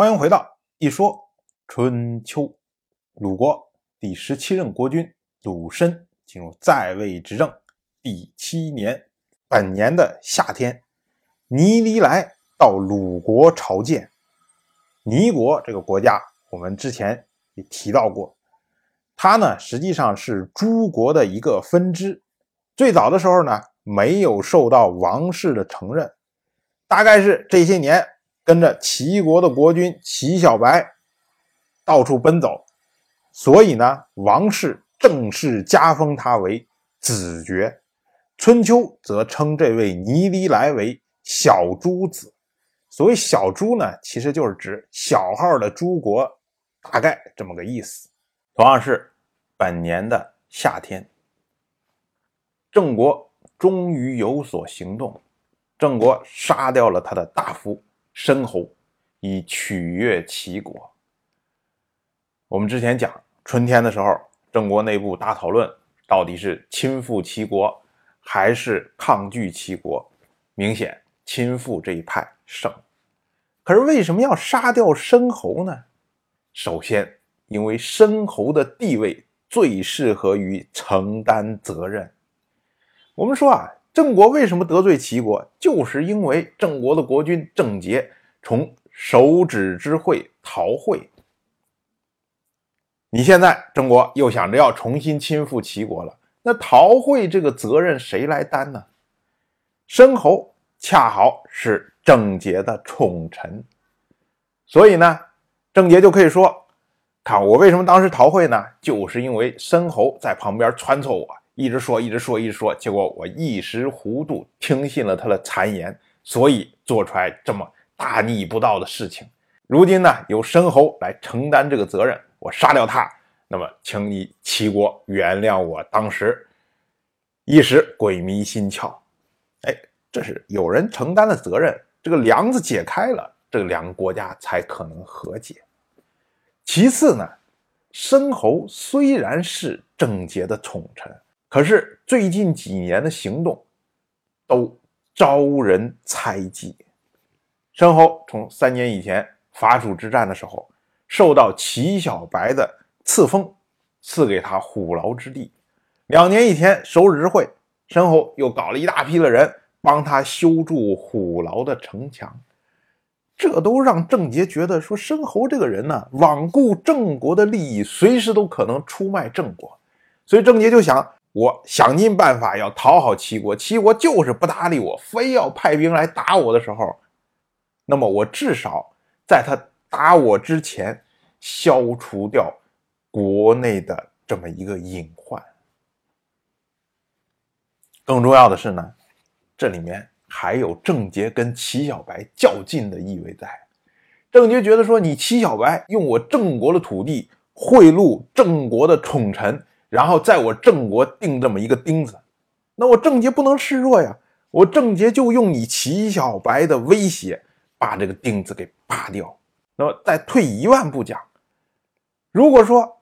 欢迎回到一说春秋。鲁国第十七任国君鲁申进入在位执政第七年，本年的夏天，倪离来到鲁国朝见。倪国这个国家，我们之前也提到过，它呢实际上是诸国的一个分支。最早的时候呢，没有受到王室的承认，大概是这些年。跟着齐国的国君齐小白到处奔走，所以呢，王室正式加封他为子爵。春秋则称这位倪离来为小诸子。所谓小诸呢，其实就是指小号的诸国，大概这么个意思。同样是本年的夏天，郑国终于有所行动，郑国杀掉了他的大夫。申侯以取悦齐国。我们之前讲春天的时候，郑国内部大讨论，到底是亲附齐国还是抗拒齐国？明显亲附这一派胜。可是为什么要杀掉申侯呢？首先，因为申侯的地位最适合于承担责任。我们说啊。郑国为什么得罪齐国？就是因为郑国的国君郑杰从手指之会逃会。你现在郑国又想着要重新亲附齐国了，那逃会这个责任谁来担呢？申侯恰好是郑杰的宠臣，所以呢，郑杰就可以说：“看我为什么当时逃会呢？就是因为申侯在旁边撺掇我。”一直说，一直说，一直说，结果我一时糊涂，听信了他的谗言，所以做出来这么大逆不道的事情。如今呢，由申侯来承担这个责任，我杀掉他，那么请你齐国原谅我当时一时鬼迷心窍。哎，这是有人承担了责任，这个梁子解开了，这两个国家才可能和解。其次呢，申侯虽然是郑杰的宠臣。可是最近几年的行动都招人猜忌。申侯从三年以前伐楚之战的时候，受到齐小白的赐封，赐给他虎牢之地。两年以前首日会，申侯又搞了一大批的人帮他修筑虎牢的城墙，这都让郑杰觉得说申侯这个人呢，罔顾郑国的利益，随时都可能出卖郑国。所以郑杰就想。我想尽办法要讨好齐国，齐国就是不搭理我，非要派兵来打我的时候，那么我至少在他打我之前，消除掉国内的这么一个隐患。更重要的是呢，这里面还有郑杰跟齐小白较劲的意味在。郑杰觉得说，你齐小白用我郑国的土地贿赂郑国的宠臣。然后在我郑国钉这么一个钉子，那我郑杰不能示弱呀！我郑杰就用你齐小白的威胁把这个钉子给拔掉。那么再退一万步讲，如果说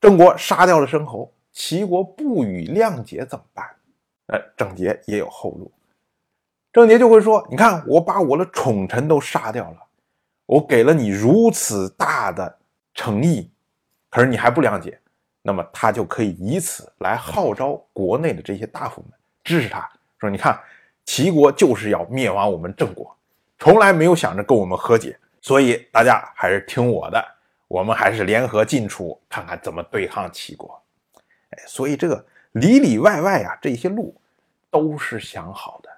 郑国杀掉了申侯，齐国不予谅解怎么办？哎，郑杰也有后路。郑杰就会说：“你看，我把我的宠臣都杀掉了，我给了你如此大的诚意，可是你还不谅解。”那么他就可以以此来号召国内的这些大夫们支持他，说：“你看，齐国就是要灭亡我们郑国，从来没有想着跟我们和解，所以大家还是听我的，我们还是联合晋楚，看看怎么对抗齐国。”哎，所以这个里里外外啊，这些路都是想好的。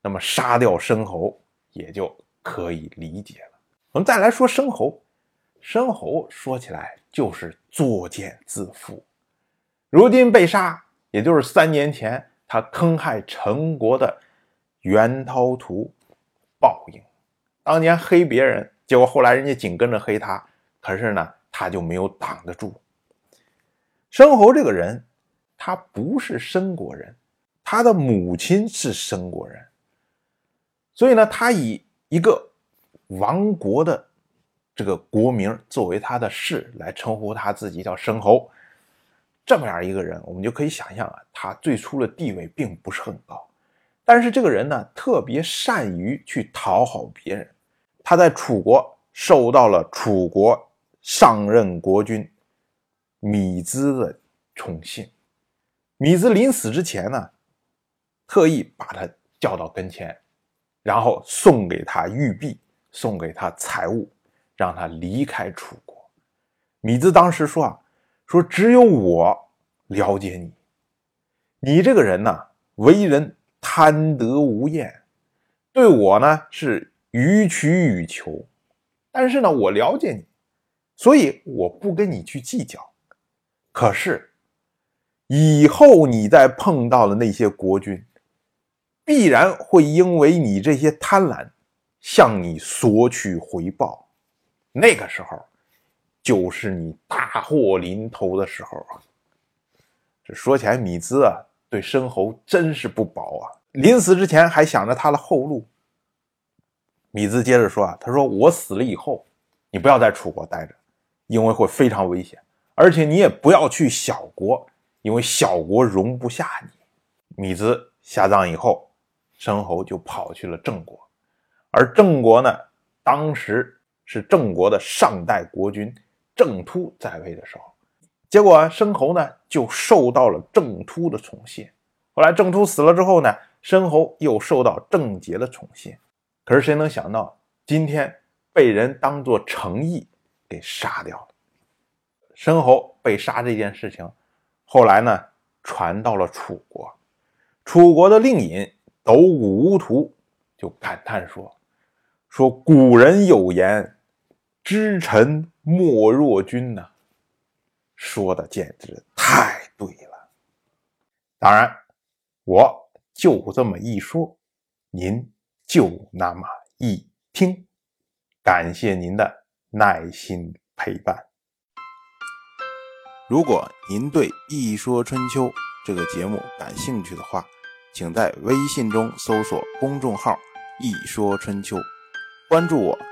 那么杀掉申侯也就可以理解了。我们再来说申侯。申侯说起来就是作茧自缚，如今被杀，也就是三年前他坑害陈国的袁涛图报应。当年黑别人，结果后来人家紧跟着黑他，可是呢，他就没有挡得住。申侯这个人，他不是申国人，他的母亲是申国人，所以呢，他以一个亡国的。这个国名作为他的氏来称呼他自己叫申侯，这么样一个人，我们就可以想象啊，他最初的地位并不是很高，但是这个人呢，特别善于去讨好别人。他在楚国受到了楚国上任国君米兹的宠幸。米兹临死之前呢，特意把他叫到跟前，然后送给他玉璧，送给他财物，让他离开楚国。米兹当时说啊，说只有我了解你，你这个人呢，为人贪得无厌，对我呢是予取予求，但是呢，我了解你，所以我不跟你去计较。可是。以后你再碰到的那些国君，必然会因为你这些贪婪，向你索取回报。那个时候，就是你大祸临头的时候啊！这说起来，米兹啊，对申侯真是不薄啊。临死之前还想着他的后路。米兹接着说啊，他说：“我死了以后，你不要在楚国待着，因为会非常危险，而且你也不要去小国。”因为小国容不下你，米兹下葬以后，申侯就跑去了郑国，而郑国呢，当时是郑国的上代国君郑突在位的时候，结果申侯呢就受到了郑突的宠信。后来郑突死了之后呢，申侯又受到郑杰的宠信。可是谁能想到，今天被人当作诚意给杀掉了？申侯被杀这件事情。后来呢，传到了楚国，楚国的令尹斗谷乌图就感叹说：“说古人有言，知臣莫若君呐，说的简直太对了。当然，我就这么一说，您就那么一听，感谢您的耐心陪伴。”如果您对《一说春秋》这个节目感兴趣的话，请在微信中搜索公众号“一说春秋”，关注我。